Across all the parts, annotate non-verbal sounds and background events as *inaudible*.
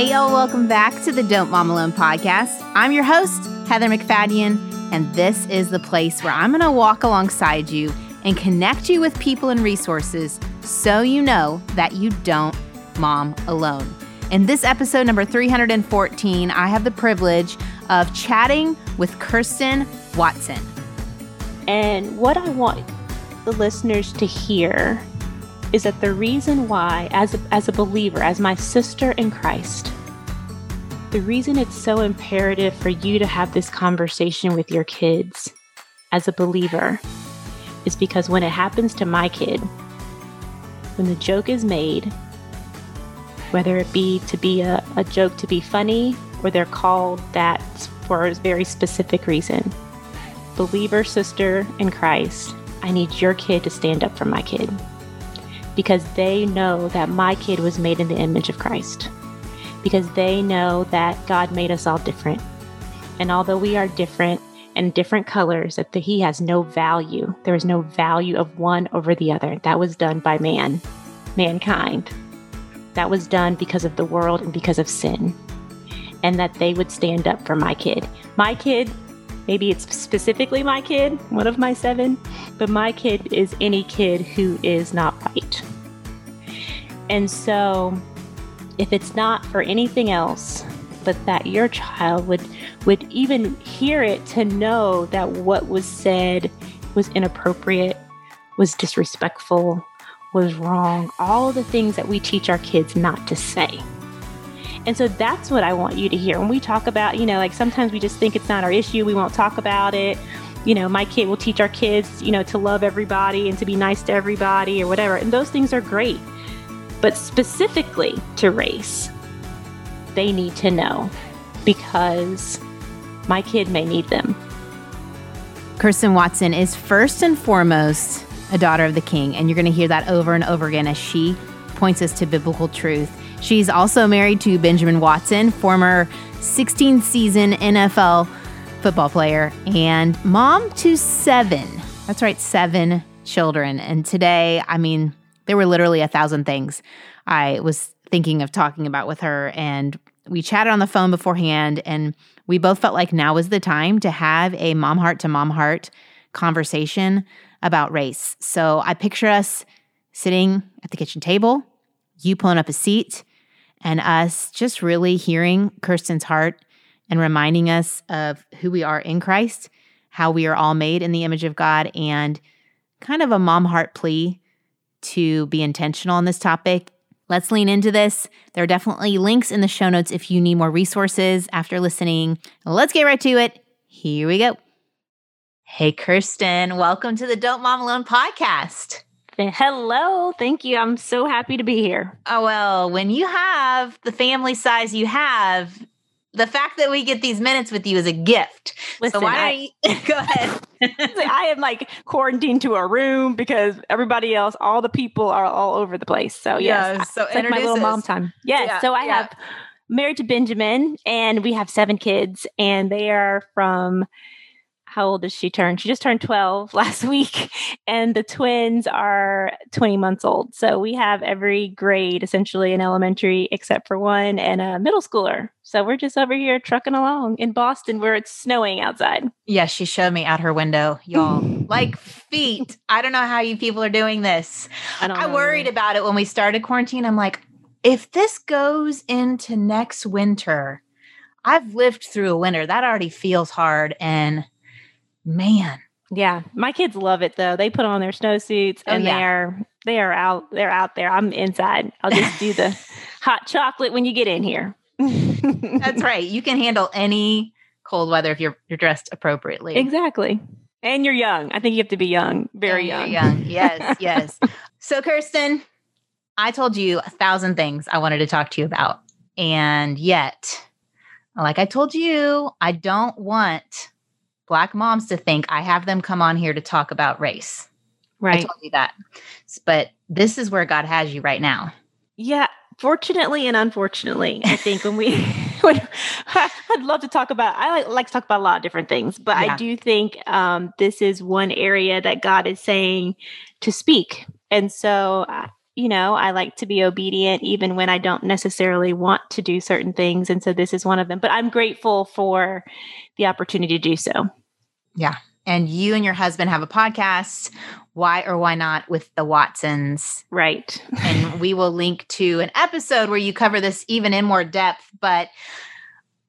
Hey, y'all, welcome back to the Don't Mom Alone podcast. I'm your host, Heather MacFadyen, and this is the place where I'm going to walk alongside you and connect you with people and resources so you know that you don't mom alone. In this episode number 314, I have the privilege of chatting with Kirsten Watson. And what I want the listeners to hear is that the reason why, as a, as a believer, as my sister in Christ, the reason it's so imperative for you to have this conversation with your kids as a believer is because when it happens to my kid, when the joke is made, whether it be to be a, a joke to be funny or they're called that for a very specific reason, believer sister in Christ, I need your kid to stand up for my kid because they know that my kid was made in the image of Christ, because they know that God made us all different. And although we are different and different colors, that the, He has no value. There is no value of one over the other. That was done by man, mankind. That was done because of the world and because of sin. And that they would stand up for my kid. My kid Maybe it's specifically my kid, one of my seven, but my kid is any kid who is not white. And so, if it's not for anything else, but that your child would would even hear it to know that what was said was inappropriate, was disrespectful, was wrong, all the things that we teach our kids not to say. And so that's what I want you to hear. When we talk about, you know, like sometimes we just think it's not our issue, we won't talk about it. You know, my kid will teach our kids, you know, to love everybody and to be nice to everybody or whatever. And those things are great. But specifically to race, they need to know because my kid may need them. Kirsten Watson is first and foremost a daughter of the king, and you're going to hear that over and over again as she points us to biblical truth. She's also married to Benjamin Watson, former 16 season NFL football player, and mom to seven. That's right, seven children. And today, I mean, there were literally a thousand things I was thinking of talking about with her. And we chatted on the phone beforehand, and we both felt like now was the time to have a mom heart to mom heart conversation about race. So I picture us sitting at the kitchen table, you pulling up a seat, and us just really hearing Kirsten's heart and reminding us of who we are in Christ, how we are all made in the image of God, and kind of a mom heart plea to be intentional on this topic. Let's lean into this. There are definitely links in the show notes if you need more resources after listening. Let's get right to it. Here we go. Hey, Kirsten, welcome to the Don't Mom Alone podcast. Hello. Thank you. I'm so happy to be here. Oh, well, when you have the family size you have, the fact that we get these minutes with you is a gift. Listen, so why I, don't you *laughs* go ahead? *laughs* I am like quarantined to a room because everybody else, all the people are all over the place. So yes, yeah, so it's like my little mom time. Yes. Yeah, so I yeah. have married to Benjamin, and we have seven kids, and they are from how old does she turn? She just turned 12 *laughs* last week, and the twins are 20 months old. So we have every grade essentially in elementary except for one and a middle schooler. So we're just over here trucking along in Boston where it's snowing outside. Yes, yeah, she showed me out her window, y'all. *laughs* like feet. I don't know how you people are doing this. I, I worried about it when we started quarantine. I'm like, if this goes into next winter, I've lived through a winter that already feels hard and Man. Yeah. My kids love it though. They put on their snowsuits oh, and yeah. they're they are out they're out there. I'm inside. I'll just do the *laughs* hot chocolate when you get in here. That's right. You can handle any cold weather if you're you're dressed appropriately. Exactly. And you're young. I think you have to be young, very and young. Young. Yes, *laughs* yes. so Kirsten, I told you a thousand things I wanted to talk to you about. And yet, like I told you, I don't want black moms to think I have them come on here to talk about race. Right. I told you that. But this is where God has you right now. Yeah. Fortunately and unfortunately, I think when we, *laughs* when, *laughs* I'd love to talk about, I like, like, to talk about a lot of different things, but yeah. I do think um, this is one area that God is saying to speak. And so, uh, you know, I like to be obedient even when I don't necessarily want to do certain things. And so this is one of them. But I'm grateful for the opportunity to do so. Yeah. And you and your husband have a podcast, Why or Why Not with the Watsons. Right. *laughs* and we will link to an episode where you cover this even in more depth. But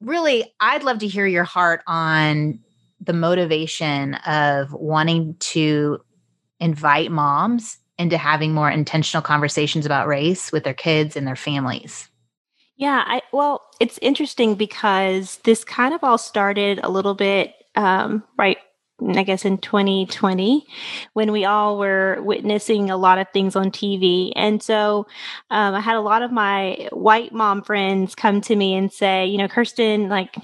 really, I'd love to hear your heart on the motivation of wanting to invite moms into having more intentional conversations about race with their kids and their families? Yeah, I well, it's interesting because this kind of all started a little bit um, right I guess in 2020 when we all were witnessing a lot of things on TV. And so um, I had a lot of my white mom friends come to me and say, you know, Kirsten, like,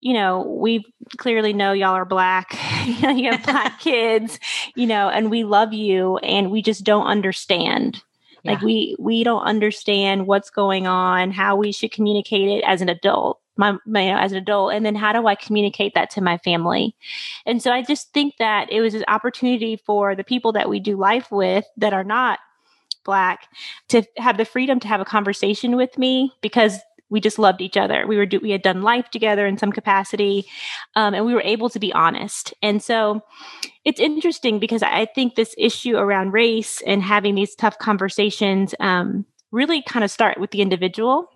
you know, we clearly know y'all are black. *laughs* you have black *laughs* kids, you know, and we love you and we just don't understand. Yeah. Like we we don't understand what's going on, how we should communicate it as an adult. My, you know, as an adult and then how do i communicate that to my family and so i just think that it was an opportunity for the people that we do life with that are not black to have the freedom to have a conversation with me because we just loved each other. We were do, we had done life together in some capacity, um, and we were able to be honest. And so it's interesting because I think this issue around race and having these tough conversations um, really kind of start with the individual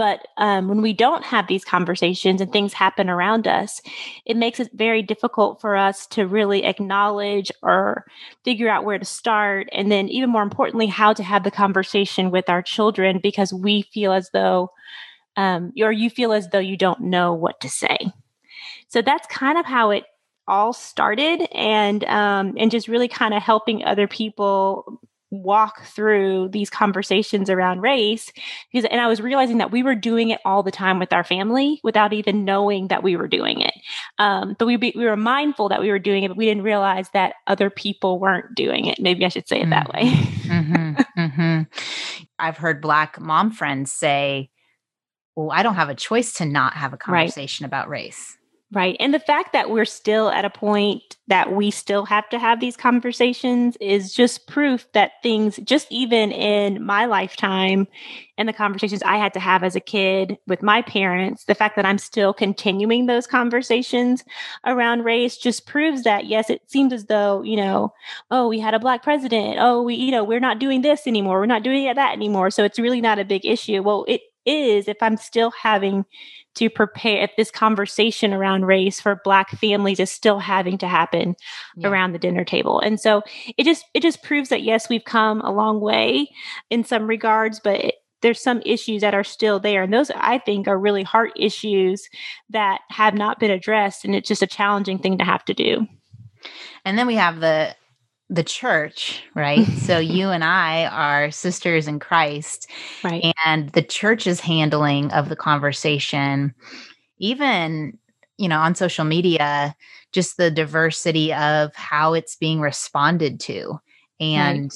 but um, when we don't have these conversations and things happen around us, it makes it very difficult for us to really acknowledge or figure out where to start. And then, even more importantly, how to have the conversation with our children because we feel as though, um, or you feel as though you don't know what to say. So that's kind of how it all started and um, and just really kind of helping other people walk through these conversations around race because and I was realizing that we were doing it all the time with our family without even knowing that we were doing it. Um, but we be, we were mindful that we were doing it, but we didn't realize that other people weren't doing it. Maybe I should say it mm-hmm. that way. mm-hmm. *laughs* Mm-hmm. I've heard black mom friends say, "Well, I don't have a choice to not have a conversation right. about race." Right. And the fact that we're still at a point that we still have to have these conversations is just proof that things, just even in my lifetime and the conversations I had to have as a kid with my parents, the fact that I'm still continuing those conversations around race just proves that, yes, it seems as though, you know, oh, we had a black president. Oh, we, you know, we're not doing this anymore. We're not doing that anymore. So it's really not a big issue. Well, it is if I'm still having to prepare if this conversation around race for black families is still having to happen yeah. around the dinner table. And so it just it just proves that yes we've come a long way in some regards but it, there's some issues that are still there. And those i think are really heart issues that have not been addressed and it's just a challenging thing to have to do. And then we have the the church, right? *laughs* so you and I are sisters in Christ. Right. And the church's handling of the conversation, even, you know, on social media, just the diversity of how it's being responded to. And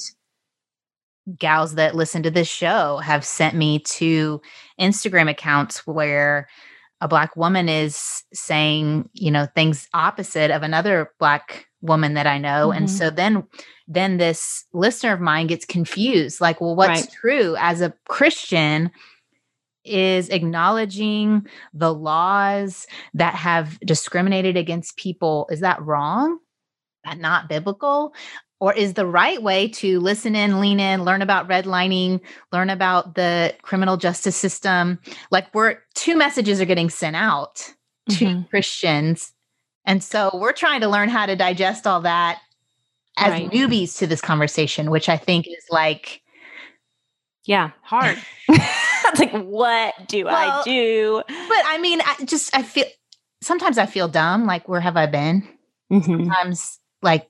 right. gals that listen to this show have sent me to Instagram accounts where a black woman is saying, you know, things opposite of another black woman that I know. Mm-hmm. And so then then this listener of mine gets confused like, well, what's right. true as a Christian is acknowledging the laws that have discriminated against people. Is that wrong? That not biblical? Or is the right way to listen in, lean in, learn about redlining, learn about the criminal justice system? Like we're two messages are getting sent out to mm-hmm. Christians and so we're trying to learn how to digest all that as right. newbies to this conversation, which I think is like, yeah, hard. *laughs* *laughs* it's like, what do well, I do? But I mean, I just, I feel, sometimes I feel dumb. Like, where have I been? Mm-hmm. Sometimes, like,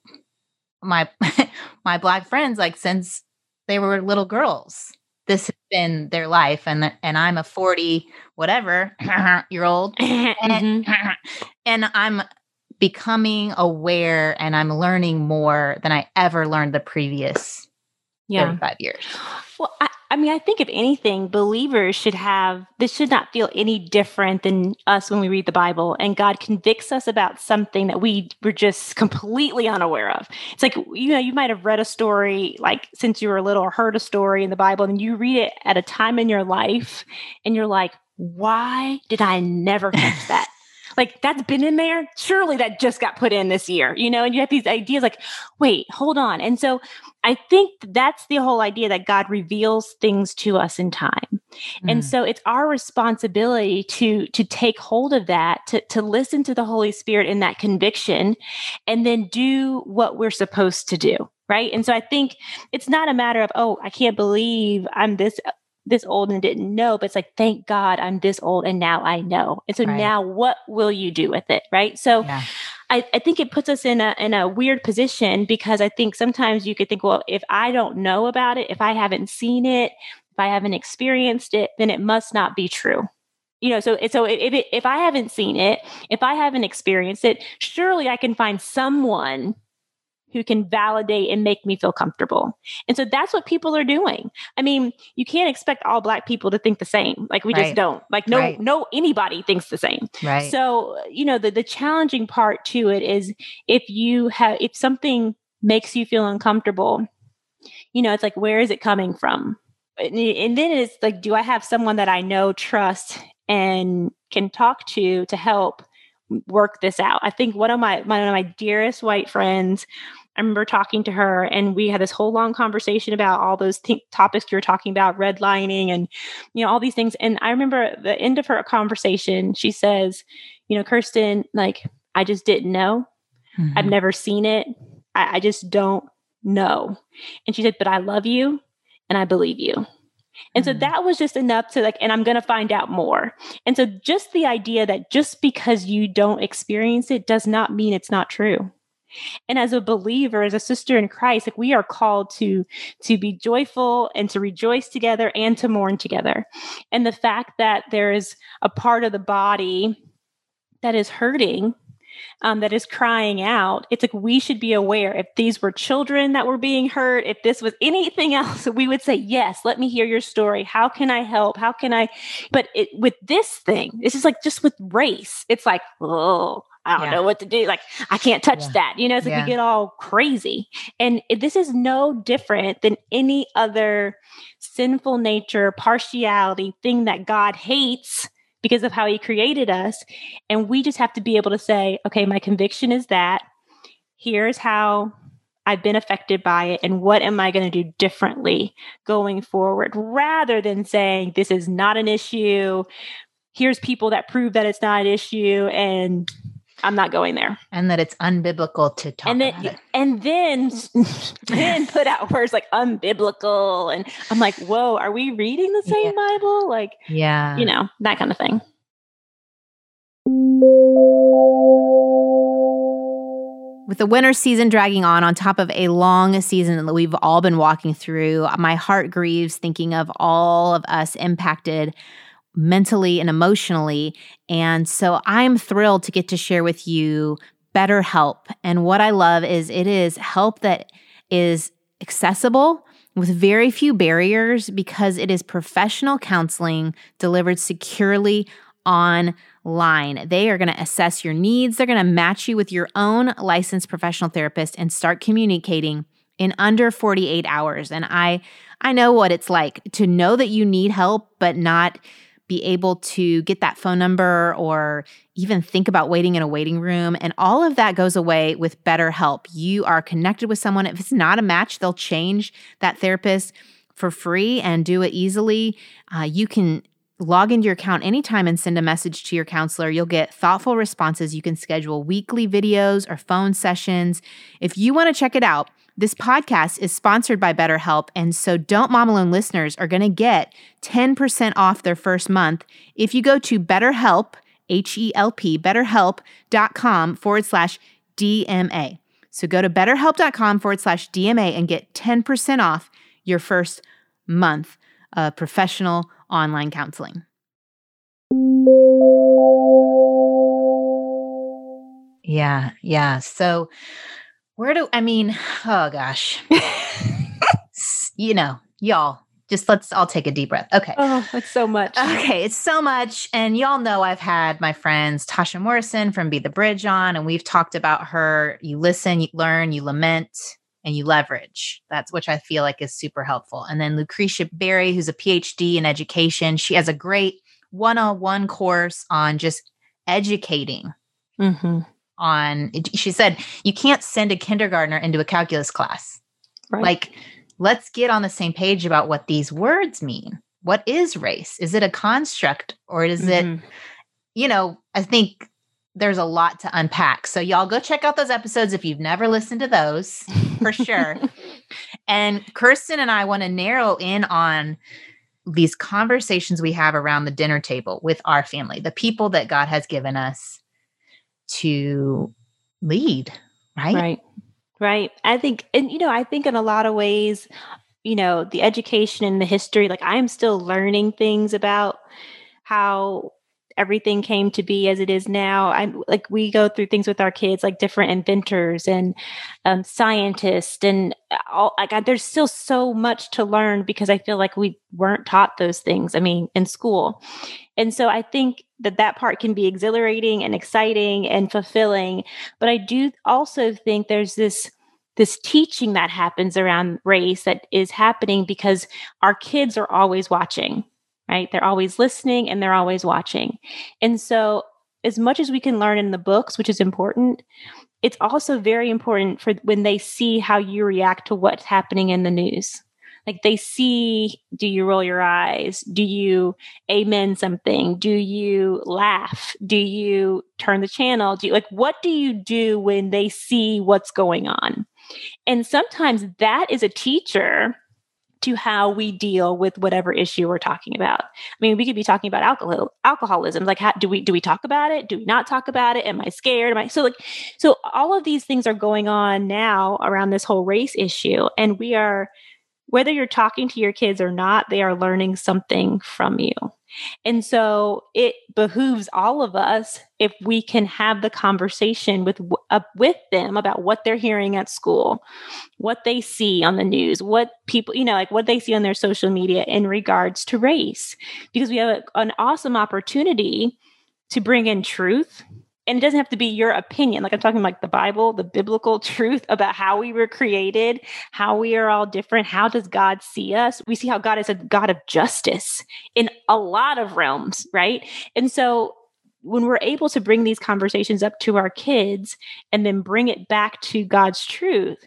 my, *laughs* my black friends, like, since they were little girls, this has been their life and and I'm a 40 whatever *clears throat* year old and, mm-hmm. and *clears throat* I'm becoming aware and I'm learning more than I ever learned the previous yeah. 35 years. Well, I, I mean, I think if anything, believers should have this should not feel any different than us when we read the Bible and God convicts us about something that we were just completely unaware of. It's like, you know, you might have read a story like since you were little or heard a story in the Bible and you read it at a time in your life and you're like, why did I never catch that? Like that's been in there. Surely that just got put in this year, you know, and you have these ideas like, wait, hold on. And so I think that's the whole idea that God reveals things to us in time. Mm. And so it's our responsibility to to take hold of that, to to listen to the Holy Spirit in that conviction and then do what we're supposed to do right and so i think it's not a matter of oh i can't believe i'm this this old and didn't know, but it's like, thank God I'm this old and now I know. And so right. now what will you do with it? Right. So yeah. I, I think it puts us in a in a weird position because I think sometimes you could think, well, if I don't know about it, if I haven't seen it, if I haven't experienced it, then it must not be true you know so so if it, if i haven't seen it if i haven't experienced it surely i can find someone who can validate and make me feel comfortable. And so that's what people are doing. I mean, you can't expect all black people to think the same. Like we right. just don't. Like no right. no anybody thinks the same. Right. So, you know, the the challenging part to it is if you have if something makes you feel uncomfortable, you know, it's like where is it coming from? And, and then it's like do I have someone that I know, trust and can talk to to help work this out. I think one of my one of my dearest white friends I remember talking to her and we had this whole long conversation about all those th- topics you were talking about, redlining and, you know, all these things. And I remember the end of her conversation, she says, you know, Kirsten, like, I just didn't know. Mm-hmm. I've never seen it. I, I just don't know. And she said, but I love you and I believe you. And so mm-hmm. that was just enough to like, and I'm going to find out more. And so just the idea that just because you don't experience it does not mean it's not true and as a believer as a sister in christ like we are called to to be joyful and to rejoice together and to mourn together and the fact that there is a part of the body that is hurting um, that is crying out. It's like we should be aware if these were children that were being hurt, if this was anything *laughs* else, we would say, Yes, let me hear your story. How can I help? How can I? But it, with this thing, it's just like just with race, it's like, Oh, I don't yeah. know what to do. Like, I can't touch yeah. that. You know, it's like yeah. we get all crazy. And this is no different than any other sinful nature, partiality thing that God hates because of how he created us. And we just have to be able to say, okay, my conviction is that. Here's how I've been affected by it and what am I going to do differently going forward rather than saying this is not an issue. Here's people that prove that it's not an issue and I'm not going there. And that it's unbiblical to talk and then, about it. And then, *laughs* then put out words like unbiblical. And I'm like, whoa, are we reading the same yeah. Bible? Like, yeah, you know, that kind of thing. With the winter season dragging on, on top of a long season that we've all been walking through, my heart grieves thinking of all of us impacted mentally and emotionally. And so I'm thrilled to get to share with you BetterHelp. And what I love is it is help that is accessible with very few barriers because it is professional counseling delivered securely online. They are going to assess your needs, they're going to match you with your own licensed professional therapist and start communicating in under 48 hours. And I I know what it's like to know that you need help but not be able to get that phone number or even think about waiting in a waiting room. And all of that goes away with BetterHelp. You are connected with someone. If it's not a match, they'll change that therapist for free and do it easily. Uh, you can log into your account anytime and send a message to your counselor. You'll get thoughtful responses. You can schedule weekly videos or phone sessions. If you want to check it out, this podcast is sponsored by BetterHelp, and so Don't Mom Alone listeners are going to get 10% off their first month if you go to BetterHelp, H E L P, betterhelp.com forward slash DMA. So go to betterhelp.com forward slash DMA and get 10% off your first month of professional online counseling. Yeah, yeah. So, where do I mean, *sighs* oh gosh. *laughs* you know, y'all, just let's all take a deep breath. Okay. Oh, it's so much. Okay, it's so much. And y'all know I've had my friends Tasha Morrison from Be the Bridge on, and we've talked about her. You listen, you learn, you lament, and you leverage. That's which I feel like is super helpful. And then Lucretia Berry, who's a PhD in education, she has a great one on one course on just educating. Mm-hmm. On, she said, you can't send a kindergartner into a calculus class. Right. Like, let's get on the same page about what these words mean. What is race? Is it a construct or is Mhm. it, you know, I think there's a lot to unpack. So, y'all go check out those episodes if you've never listened to those for sure. *laughs* and Kirsten and I want to narrow in on these conversations we have around the dinner table with our family, the people that God has given us to lead, right? Right. Right. I think, and you know, I think in a lot of ways, you know, the education and the history, like I'm still learning things about how everything came to be as it is now. I'm like, we go through things with our kids, like different inventors and um, scientists, and all. Like, I, there's still so much to learn because I feel like we weren't taught those things. I mean, in school, and so I think that that part can be exhilarating and exciting and fulfilling. But I do also think there's this this teaching that happens around race that is happening because our kids are always watching, right? They're always listening and they're always watching. And so as much as we can learn in the books, which is important, it's also very important for when they see how you react to what's happening in the news like they see do you roll your eyes do you amen something do you laugh do you turn the channel do you like what do you do when they see what's going on and sometimes that is a teacher to how we deal with whatever issue we're talking about. I mean, we could be talking about alcohol, alcoholism. Like, how, do we do we talk about it? Do we not talk about it? Am I scared? Am I so like? So all of these things are going on now around this whole race issue, and we are whether you're talking to your kids or not, they are learning something from you. And so it behooves all of us if we can have the conversation with uh, with them about what they're hearing at school, what they see on the news, what people, you know, like what they see on their social media in regards to race because we have a, an awesome opportunity to bring in truth and it doesn't have to be your opinion like i'm talking like the bible the biblical *laughs* truth about how we were created how we are all different how does god see us we see how god is a god of justice in a lot of realms right and so when we're able to bring these conversations up to our kids and then bring it back to god's truth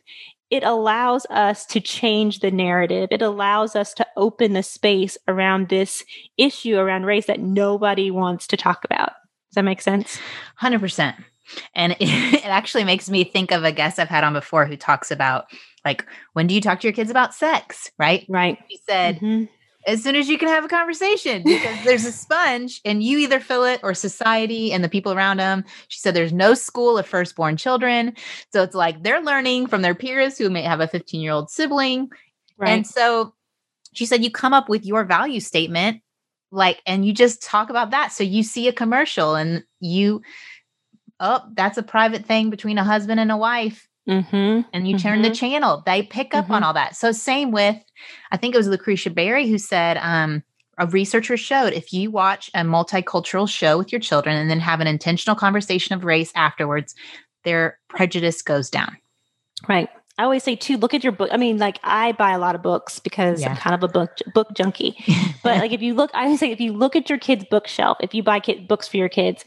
it allows us to change the narrative. It allows us to open the space around this issue around race that nobody wants to talk about. That make sense? 100%. And it, *laughs* it, actually makes me think of a guest I've had on before who talks about like, when do you talk to your kids about sex? Right. Right. He said, mm-hmm. as soon as you can have a conversation, because there's a sponge and you either fill it or society and the people around them. She said, there's no school of firstborn children. So it's like they're learning from their peers who may have a 15 year old sibling. Right. And so she said, you come up with your value statement like and you just talk about that so you see a commercial and you oh that's a private thing between a husband and a wife mm-hmm. and you mm-hmm. turn the channel they pick up mm-hmm. on all that so same with i think it was lucretia berry who said um a researcher showed if you watch a multicultural show with your children and then have an intentional conversation of race afterwards their prejudice goes down right I always say too, look at your book. I mean, like I buy a lot of books because yeah. I'm kind of a book book junkie. *laughs* but like if you look, I always say if you look at your kid's bookshelf, if you buy kid, books for your kids,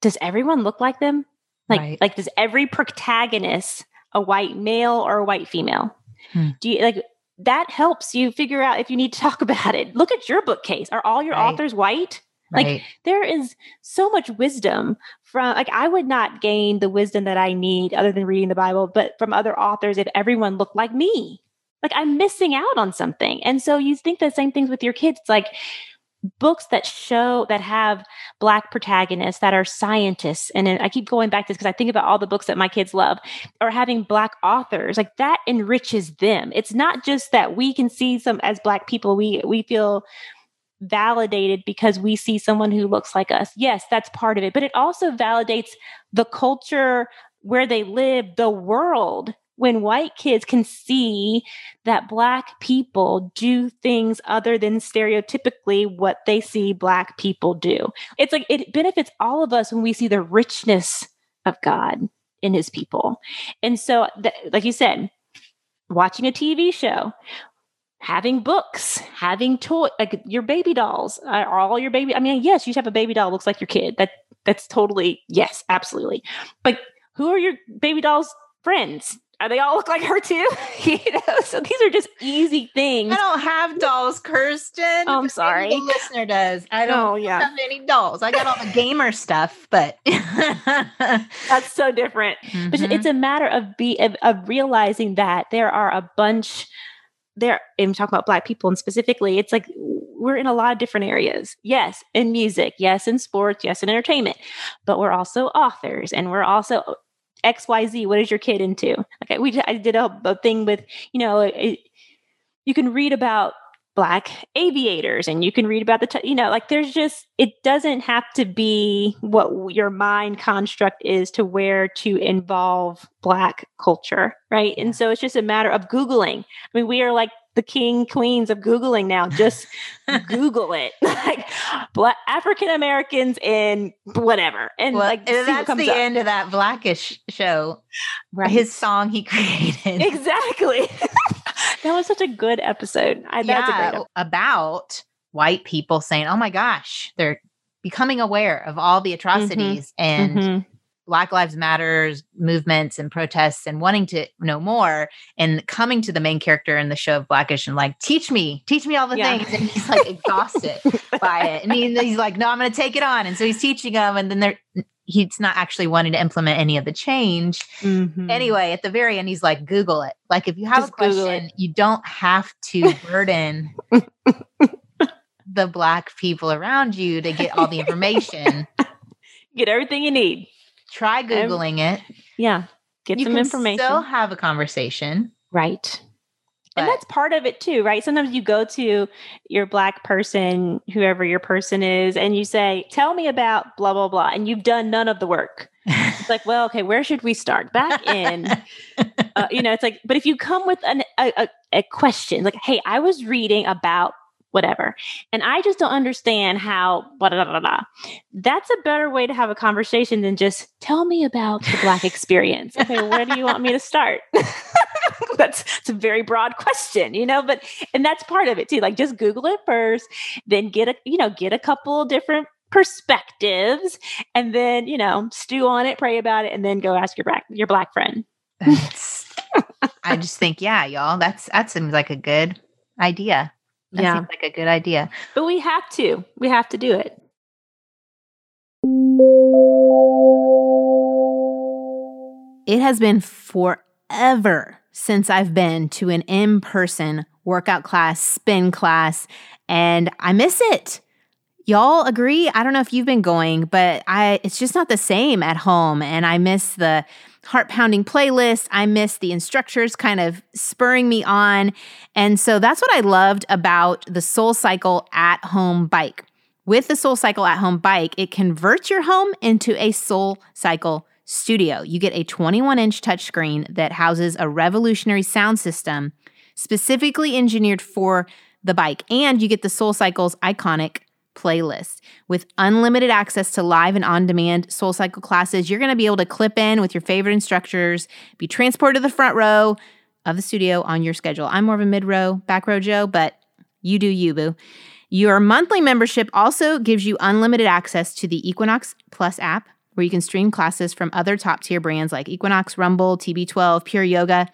does everyone look like them? Like right. like does every protagonist a white male or a white female? Hmm. Do you like that helps you figure out if you need to talk *laughs* about it. Look at your bookcase. Are all your right. authors white? Like right. there is so much wisdom from like I would not gain the wisdom that I need other than reading the Bible, but from other authors if everyone looked like me. Like I'm missing out on something. And so you think the same things with your kids. It's like books that show that have black protagonists that are scientists and i keep going back to this because i think about all the books that my kids love or having black authors like that enriches them it's not just that we can see some as black people we we feel validated because we see someone who looks like us. Yes, that's part of it, but it also validates the culture where they live, the world when white kids can see that black people do things other than stereotypically what they see black people do. It's like it benefits all of us when we see the richness of God in his people. And so, th- like you said, watching a TV show, having books, having toy, like your baby dolls are all your baby. I mean, yes, you have a baby doll looks like your kid. That that's totally yes, absolutely. But who are your baby dolls' friends? Are they all look like her too? *laughs* you know, so these are just easy things. I don't have dolls, Kirsten. Oh, I'm sorry. The listener does. I don't Oh, yeah. have any dolls. I got all the gamer stuff, but *laughs* That's so different. But Mhm. it's a matter of be of, of realizing that there are a bunch there and talking about black people and specifically it's like we're in a lot of different areas. Yes in music yes in sports yes in entertainment but we're also authors and we're also uh, xyz what is your kid into? Okay we i did a, a thing with you know it, you can read about black aviators and you can read about the t- you know like there's just it doesn't have to be what your mind construct is to where to involve black culture right? And so it's just a matter of googling. I mean we are like the king queens of googling now just *laughs* google it *laughs* like black african americans in whatever and well, like that's the up. end of that Blackish show. right His song he *laughs* created. exactly that was such a good episode I, that's a great yeah, about white people saying, "Oh my gosh, they're becoming aware of all the atrocities and Mhm. Black Lives Matters movements and protests and wanting to know more and coming to the main character in the show of Blackish and like, teach me, teach me all the Yeah. things. And he's like exhausted *laughs* by it. And he, he's like, no, I'm going to take it on. And so he's teaching them. And then they're, he's not actually wanting to implement any of the change. Mhm. Anyway, at the very end, he's like, Google it. Like, if you have Just a question, you don't have to burden *laughs* the Black people around you to get all the information. *laughs* get everything you need Try Googling it. yeah get you some information. still have a conversation. right. And that's part of it too right? Sometimes you go to your black person whoever your person is and you say tell me about blah blah blah and you've done none of the work. It's like well okay where should we start? Back in *laughs* uh, you know it's like but if you come with an, a, a, a question like hey i was reading about whatever and i just don't understand how blah, blah, blah, blah. that's a better way to have a conversation than just tell me about the black *laughs* experience okay where do you want me to start *laughs* that's it's a very broad question you know but and that's part of it too like just google it first then get a you know get a couple different perspectives and then you know stew on it pray about it and then go ask your black your black friend I just think, yeah, y'all, that's that seems like a good idea. That Yeah. seems like a good idea. But we have to. We have to do it. It has been forever since I've been to an in person workout class, spin class, and I miss it. Y'all agree? I don't know if you've been going, but I it's just not the same at home and I miss the heart pounding playlist. I miss the instructors kind of spurring me on. And so that's what I loved about the Soul Cycle at home bike. With the Soul Cycle at home bike, it converts your home into a Soul Cycle studio. You get a 21 inch touchscreen that houses a revolutionary sound system specifically engineered for the bike, and you get the Soul Cycle's iconic playlist. With unlimited access to live and on demand Soul Cycle classes, you're going to be able to clip in with your favorite instructors, be transported to the front row of the studio on your schedule. I'm more of a mid row, back row Joe, but you do you, boo. Your monthly membership also gives you unlimited access to the Equinox Plus app, where you can stream classes from other top tier brands like Equinox, Rumble, TB12, Pure Yoga.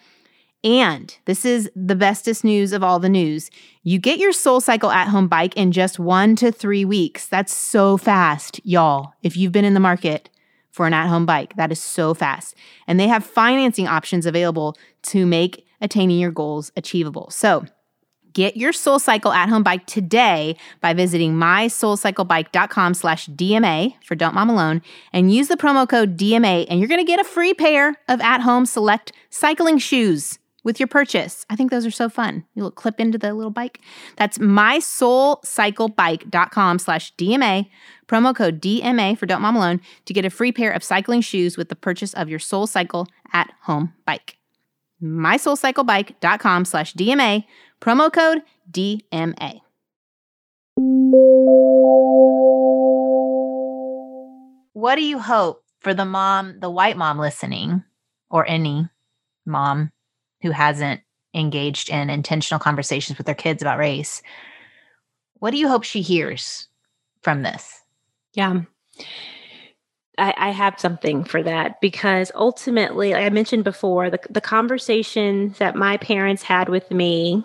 And this is the bestest news of all the news. You get your Soul Cycle at home bike in just one to three weeks. That's so fast, y'all. If you've been in the market for an at home bike, that is so fast. And they have financing options available to make attaining your goals achievable. So, Get your Soul Cycle at home bike today by visiting mysoulcyclebike.com slash DMA for Don't Mom Alone and use the promo code DMA and you're going to get a free pair of at home select cycling shoes with your purchase. I think those are so fun. You'll clip into the little bike. That's mysoulcyclebike.com slash DMA, promo code DMA for Don't Mom Alone to get a free pair of cycling shoes with the purchase of your Soul Cycle at home bike. mysoulcyclebike.com slash DMA, promo code DMA. What do you hope for the mom, the white mom listening, or any mom who hasn't engaged in intentional conversations with their kids about race? What do you hope she hears from this? Yeah. I, I, have something for that because ultimately, like I mentioned before, the, the conversations that my parents had with me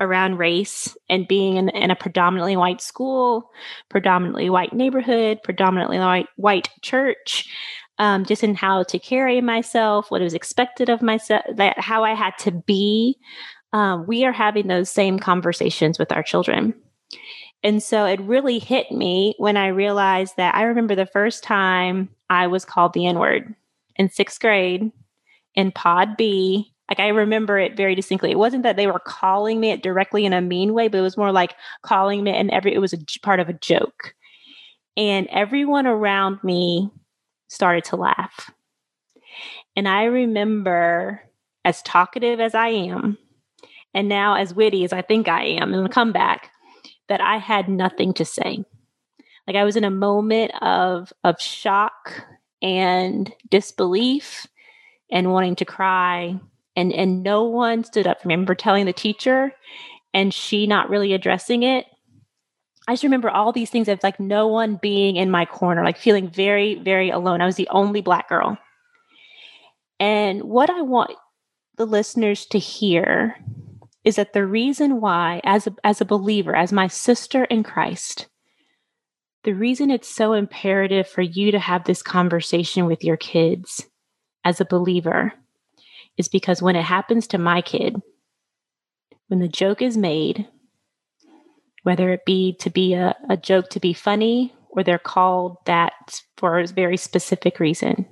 around race and being in, in a predominantly white school, predominantly white neighborhood, predominantly white, white church, um, just in how to carry myself, what was expected of myself, that how I had to be. Um, we are having those same conversations with our children. And so it really hit me when I realized that I remember the first time I was called the N word in sixth grade in Pod B. Like I remember it very distinctly. It wasn't that they were calling me it directly in a mean way, but it was more like calling me and every it was a part of a joke. And everyone around me started to laugh. And I remember as talkative as I am, and now as witty as I think I am in the comeback, that I had nothing to say. Like I was in a moment of of shock and disbelief and wanting to cry and and no one stood up. I remember telling the teacher and she not really addressing it. I just remember all these things of like no one being in my corner, like feeling very, very alone. I was the only black girl. And what I want the listeners to hear is that the reason why, as a, as a believer, as my sister in Christ, the reason it's so imperative for you to have this conversation with your kids as a believer is because when it happens to my kid, when the joke is made, whether it be to be a, a joke to be funny or they're called that for a very specific reason,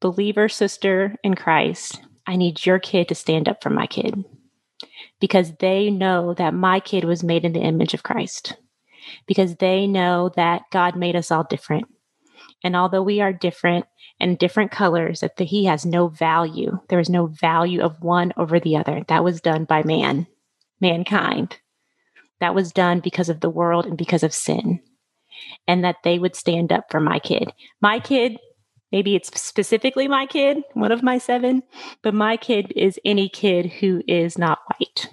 believer, sister in Christ, I need your kid to stand up for my kid because they know that my kid was made in the image of Christ, because they know that God made us all different. And although we are different and different colors, that the, He has no value. There is no value of one over the other. That was done by man, mankind. That was done because of the world and because of sin. And that they would stand up for my kid. My kid maybe it's specifically my kid, one of my seven, but my kid is any kid who is not white.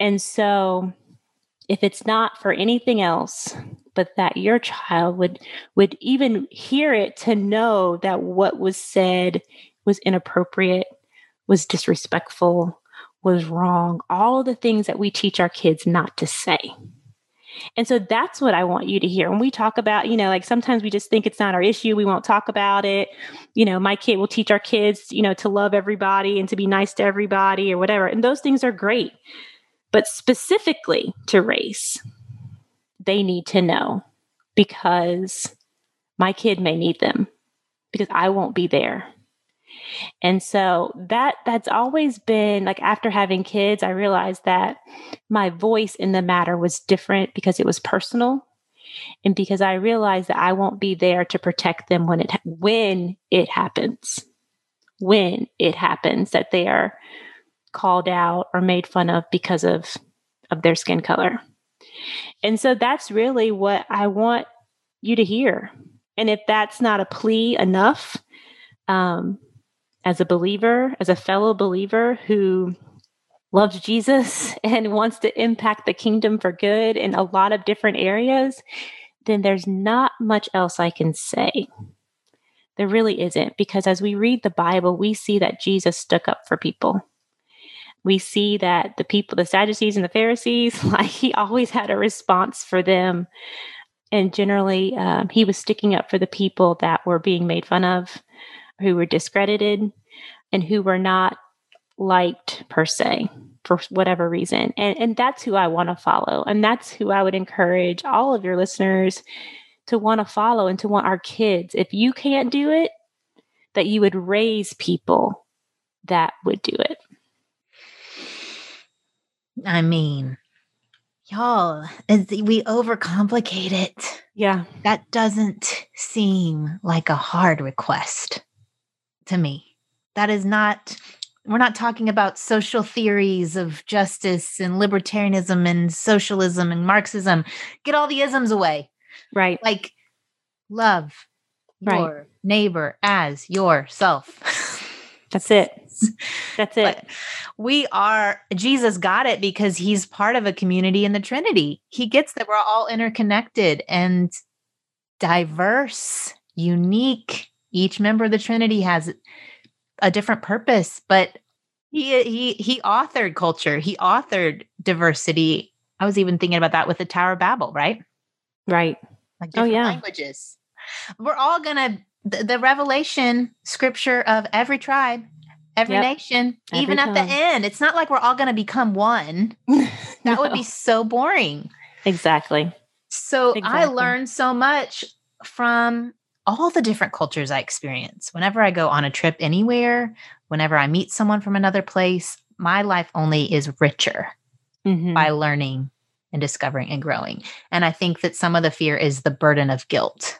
And so if it's not for anything else but that your child would would even hear it to know that what was said was inappropriate, was disrespectful, was wrong, all the things that we teach our kids not to say. And so that's what I want you to hear. When we talk about, you know, like sometimes we just think it's not our issue, we won't talk about it. You know, my kid will teach our kids, you know, to love everybody and to be nice to everybody or whatever. And those things are great. But specifically to race, they need to know because my kid may need them because I won't be there. And so that that's always been like after having kids, I realized that my voice in the matter was different because it was personal and because I realized that I won't be there to protect them when it when it happens. When it happens that they are called out or made fun of because of of their skin color. And so that's really what I want you to hear. And if that's not a plea enough, um, as a believer, as a fellow believer who loves Jesus *laughs* and wants to impact the kingdom for good in a lot of different areas, then there's not much else I can say. There really isn't, because as we read the Bible, we see that Jesus stuck up for people. We see that the people, the Sadducees and the Pharisees, *laughs* like he always had a response for them. And generally, um, he was sticking up for the people that were being made fun of who were discredited and who were not liked per se for whatever reason. And, and that's who I want to follow. And that's who I would encourage all of your listeners to want to follow and to want our kids. If you can't do it, that you would raise people that would do it. I mean, y'all, we overcomplicate it. Yeah. That doesn't seem like a hard request to me. That is not we're not talking about social theories of justice and libertarianism and socialism and Marxism. Get all the isms away. Right. Like love Right. your neighbor as yourself. That's it. That's it. But we are Jesus got it because he's part of a community in the Trinity. He gets that we're all interconnected and diverse, unique. Each member of the Trinity has a different purpose, but he he he authored culture. He authored diversity. I was even thinking about that with the Tower of Babel, right? right. Like Oh, yeah. languages. We're all gonna the, the revelation scripture of every tribe, every Yep. nation, Every even at the end. It's not like we're all gonna become one. *laughs* That would be so boring. exactly. So I learned so much from all the different cultures I experience. Whenever I go on a trip anywhere, whenever I meet someone from another place, my life only is richer Mhm. by learning and discovering and growing. And I think that some of the fear is the burden of guilt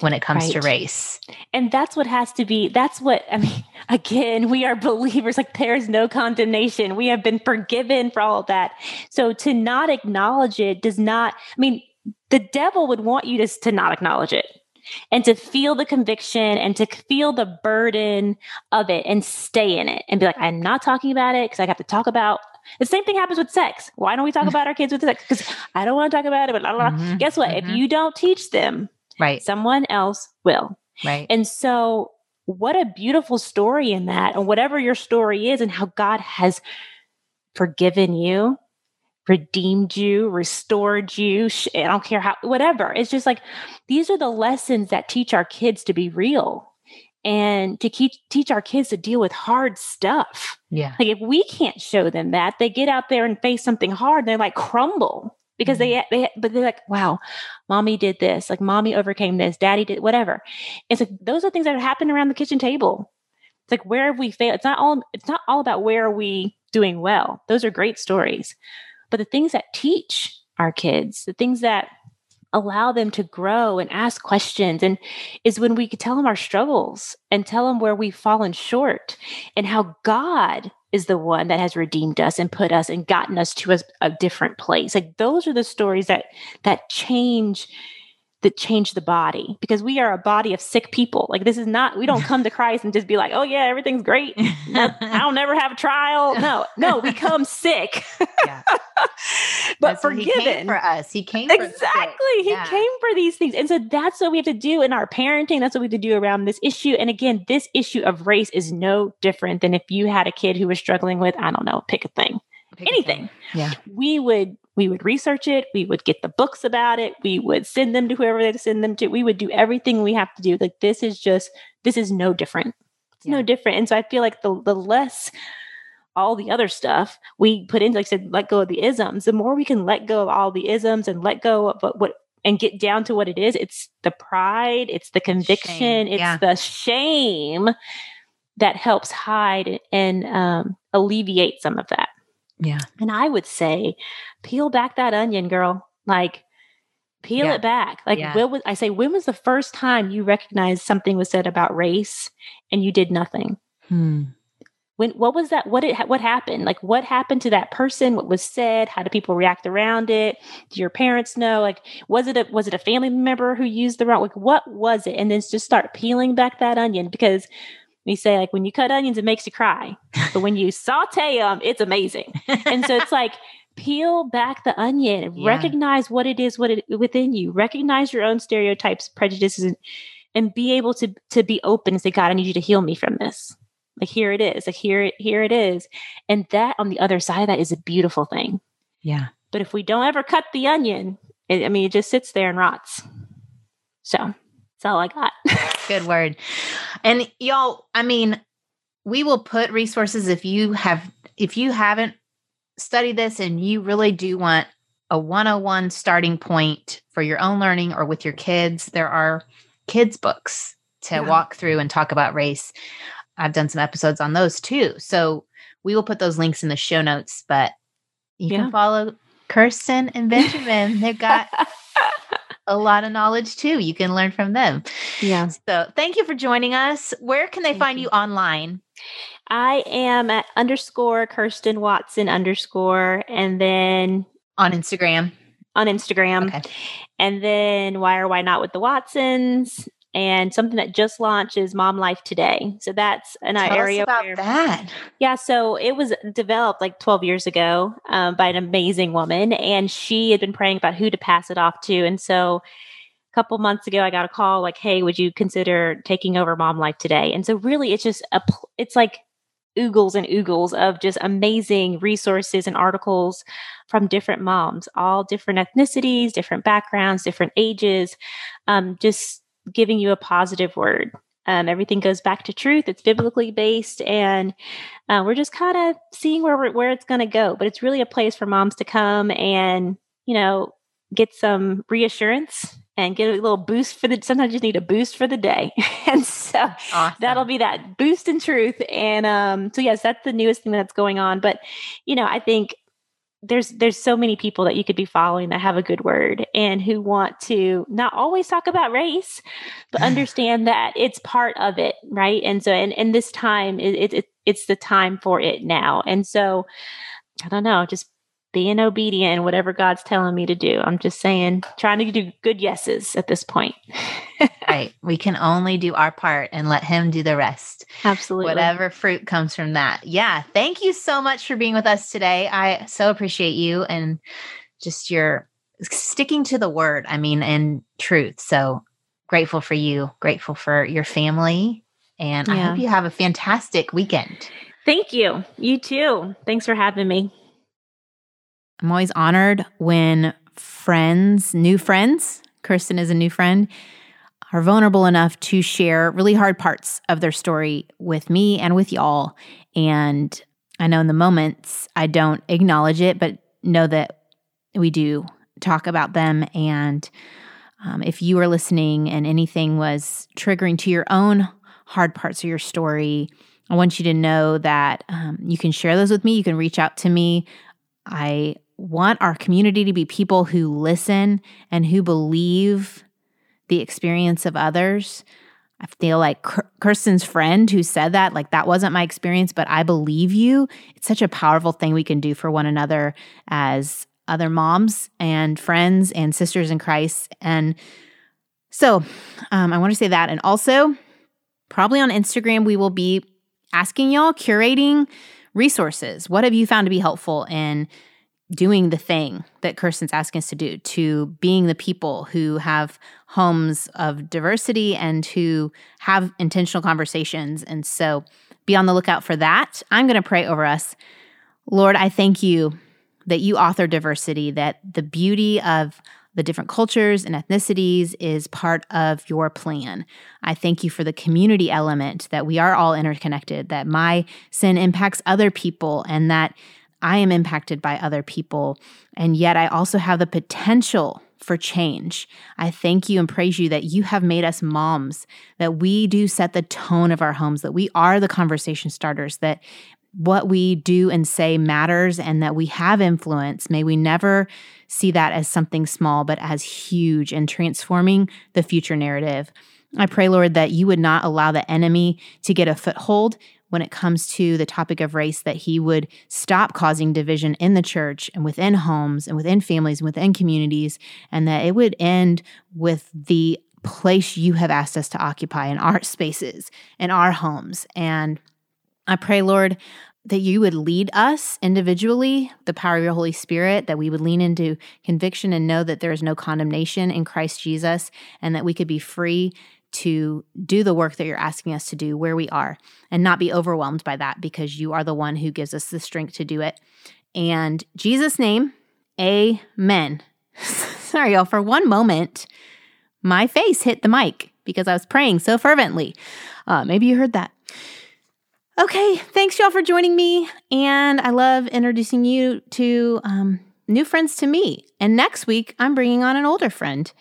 when it comes to race. And that's what has to be, that's what, I mean, *laughs* again, we are believers. Like there is no condemnation. We have been forgiven for all of that. So to not acknowledge it does not, I mean, the devil would want you to, to not acknowledge it and to feel the conviction and to feel the burden of it and stay in it and be like, I'm not talking about it because I have to talk about. The same thing happens with sex. Why don't we talk about our kids with sex? Because I don't want to talk about it. But blah, blah, blah. Mhm, guess what? If mhm. you don't teach them, Right. someone else will. Right. And so, what a beautiful story in that, and whatever your story is, and how God has forgiven you, redeemed you, restored you. I don't care how, whatever. It's just like these are the lessons that teach our kids to be real and to keep, teach our kids to deal with hard stuff. Yeah. Like if we can't show them that, they get out there and face something hard, and they like crumble because they mm-hmm. they but they're like, wow, mommy did this, like mommy overcame this, daddy did whatever. It's like those are things that happen around the kitchen table. It's like where have we failed? It's not all it's not all about where are we doing well. Those are great stories. But the things that teach our kids, the things that allow them to grow and ask questions and is when we could tell them our struggles and tell them where we've fallen short and how God is the one that has redeemed us and put us and gotten us to a, a different place. Like those are the stories that that change that change the body because we are a body of sick people. Like this is not we don't come to *laughs* Christ and just be like, "Oh yeah, everything's great. I'll never have a trial." No, no, we come sick. *laughs* Yeah. *laughs* but That's what He came forgiven for us. He came for the sick. Exactly. He Yeah. came for these things. And so that's what we have to do in our parenting. That's what we have to do around this issue. And again, this issue of race is no different than if you had a kid who was struggling with, I don't know, pick a thing, Pick a anything. thing. Yeah. We would we would research it, we would get the books about it, we would send them to whoever they send them to. We would do everything we have to do. Like this is just this is no different. It's no different. And so I feel like the the less all the other stuff we put into, like I said, let go of the isms. The more we can let go of all the isms and let go of what, what and get down to what it is, it's the pride, it's the conviction, Shame, it's yeah. the shame that helps hide and um, alleviate some of that. Yeah. And I would say, peel back that onion, girl. Like, peel Yeah. it back. Like, Yeah. when was, I say, when was the first time you recognized something was said about race and you did nothing? Hmm. when what was that what it what happened like what happened to that person what was said how do people react around it do your parents know like was it a was it a family member who used the wrong like what was it and then just start peeling back that onion because we say like when you cut onions it makes you cry. But when you *laughs* saute them it's amazing. And so it's like *laughs* peel back the onion. And Yeah. recognize what it is what it within you. Recognize your own stereotypes prejudices and, and be able to to be open and say god i need you to heal me from this. Like here it is. Like here it here it is. And that on the other side of that is a beautiful thing. Yeah. but if we don't ever cut the onion it, i mean it just sits there and rots. So all i got *laughs* Good word. And y'all, I mean, we will put resources if you have if you haven't studied this and you really do want a 101 starting point for your own learning or with your kids, there are kids books to Yeah. walk through and talk about race. I've done some episodes on those too. So we will put those links in the show notes, but you Yeah. can follow Kirsten and Benjamin. They've got *laughs* a lot of knowledge too. You can learn from them. yeah So thank you for joining us. Where can they Thank find you. you online? I am at underscore Kirsten Watson underscore, and then on Instagram. On Instagram. Okay. And then why or why not with the Watsons and something that just launched is Mom Life Today. So that's an Tell area about where, that. Yeah, so it was developed like 12 years ago um, by an amazing woman, and she had been praying about who to pass it off to, and so a couple months ago, I got a call like, "Hey, would you consider taking over Mom Life Today?" And so really, it's just a it's like oogles and oogles of just amazing resources and articles from different moms, all different ethnicities, different backgrounds, different ages, um, just giving you a positive word. Um, everything goes back to truth. It's biblically based, and uh, we're just kind of seeing where where it's going to go. But it's really a place for moms to come and you know get some reassurance and get a little boost for the. Sometimes you need a boost for the day, *laughs* and so awesome. that'll be that boost in truth. And um, so yes, that's the newest thing that's going on. But you know, I think there's there's so many people that you could be following that have a good word and who want to not always talk about race but *laughs* understand that it's part of it right? And so and, and this time it, it, it's the time for it now. And so i don't know just being obedient and whatever God's telling me to do. I'm just saying, trying to do good yeses at this point. *laughs* right. We can only do our part and let Him do the rest. Absolutely. Whatever fruit comes from that. Yeah. Thank you so much for being with us today. I so appreciate you and just your sticking to the word. I mean, and truth. So grateful for you, grateful for your family. And yeah. I hope you have a fantastic weekend. Thank you. You too. Thanks for having me. I'm always honored when friends, new friends, Kirsten is a new friend, are vulnerable enough to share really hard parts of their story with me and with y'all. And I know in the moments I don't acknowledge it, but know that we do talk about them. And um, if you are listening and anything was triggering to your own hard parts of your story, I want you to know that um, you can share those with me. You can reach out to me. I want our community to be people who listen and who believe the experience of others. I feel like Kirsten's friend who said that, like, that wasn't my experience, but I believe you. It's such a powerful thing we can do for one another as other moms and friends and sisters in Christ. And so um, I want to say that. And also, probably on Instagram, we will be asking y'all curating resources. What have you found to be helpful in doing the thing that Kirsten's asking us to do, to being the people who have homes of diversity and who have intentional conversations. And so be on the lookout for that. I'm going to pray over us. Lord, I thank you that you author diversity, that the beauty of the different cultures and ethnicities is part of your plan. I thank you for the community element that we are all interconnected, that my sin impacts other people, and that I am impacted by other people, and yet I also have the potential for change. I thank you and praise you that you have made us moms, that we do set the tone of our homes, that we are the conversation starters, that what we do and say matters and that we have influence. May we never see that as something small, but as huge and transforming the future narrative. I pray, Lord, that you would not allow the enemy to get a foothold when it comes to the topic of race that he would stop causing division in the church and within homes and within families and within communities, and that it would end with the place you have asked us to occupy in our spaces, in our homes. And I pray, Lord, that you would lead us individually, the power of your Holy Spirit, that we would lean into conviction and know that there is no condemnation in Christ Jesus, and that we could be free to do the work that you're asking us to do where we are and not be overwhelmed by that because you are the one who gives us the strength to do it. And Jesus' name, amen. *laughs* Sorry, y'all, for one moment, my face hit the mic because I was praying so fervently. Uh, maybe you heard that. Okay, thanks y'all for joining me. And I love introducing you to um, new friends to me. And next week, I'm bringing on an older friend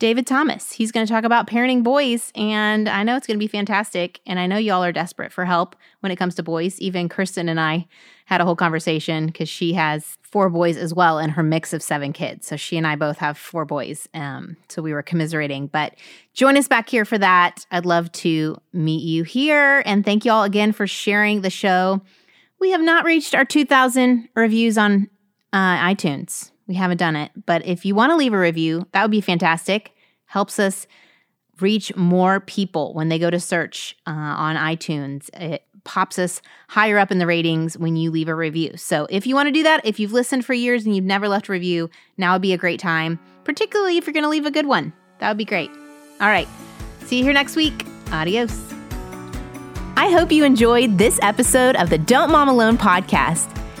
David Thomas. He's going to talk about parenting boys, and I know it's going to be fantastic. And I know y'all are desperate for help when it comes to boys. Even Kirsten and I had a whole conversation because she has four boys as well in her mix of seven kids. So she and I both have four boys. Um, so we were commiserating. But join us back here for that. I'd love to meet you here. And thank you all again for sharing the show. We have not reached our 2,000 reviews on uh, iTunes. We haven't done it. But if you want to leave a review, that would be fantastic. Helps us reach more people when they go to search uh, on iTunes. It pops us higher up in the ratings when you leave a review. So if you want to do that, if you've listened for years and you've never left a review, now would be a great time, particularly if you're going to leave a good one. That would be great. All right. See you here next week. Adios. I hope you enjoyed this episode of the Don't Mom Alone podcast.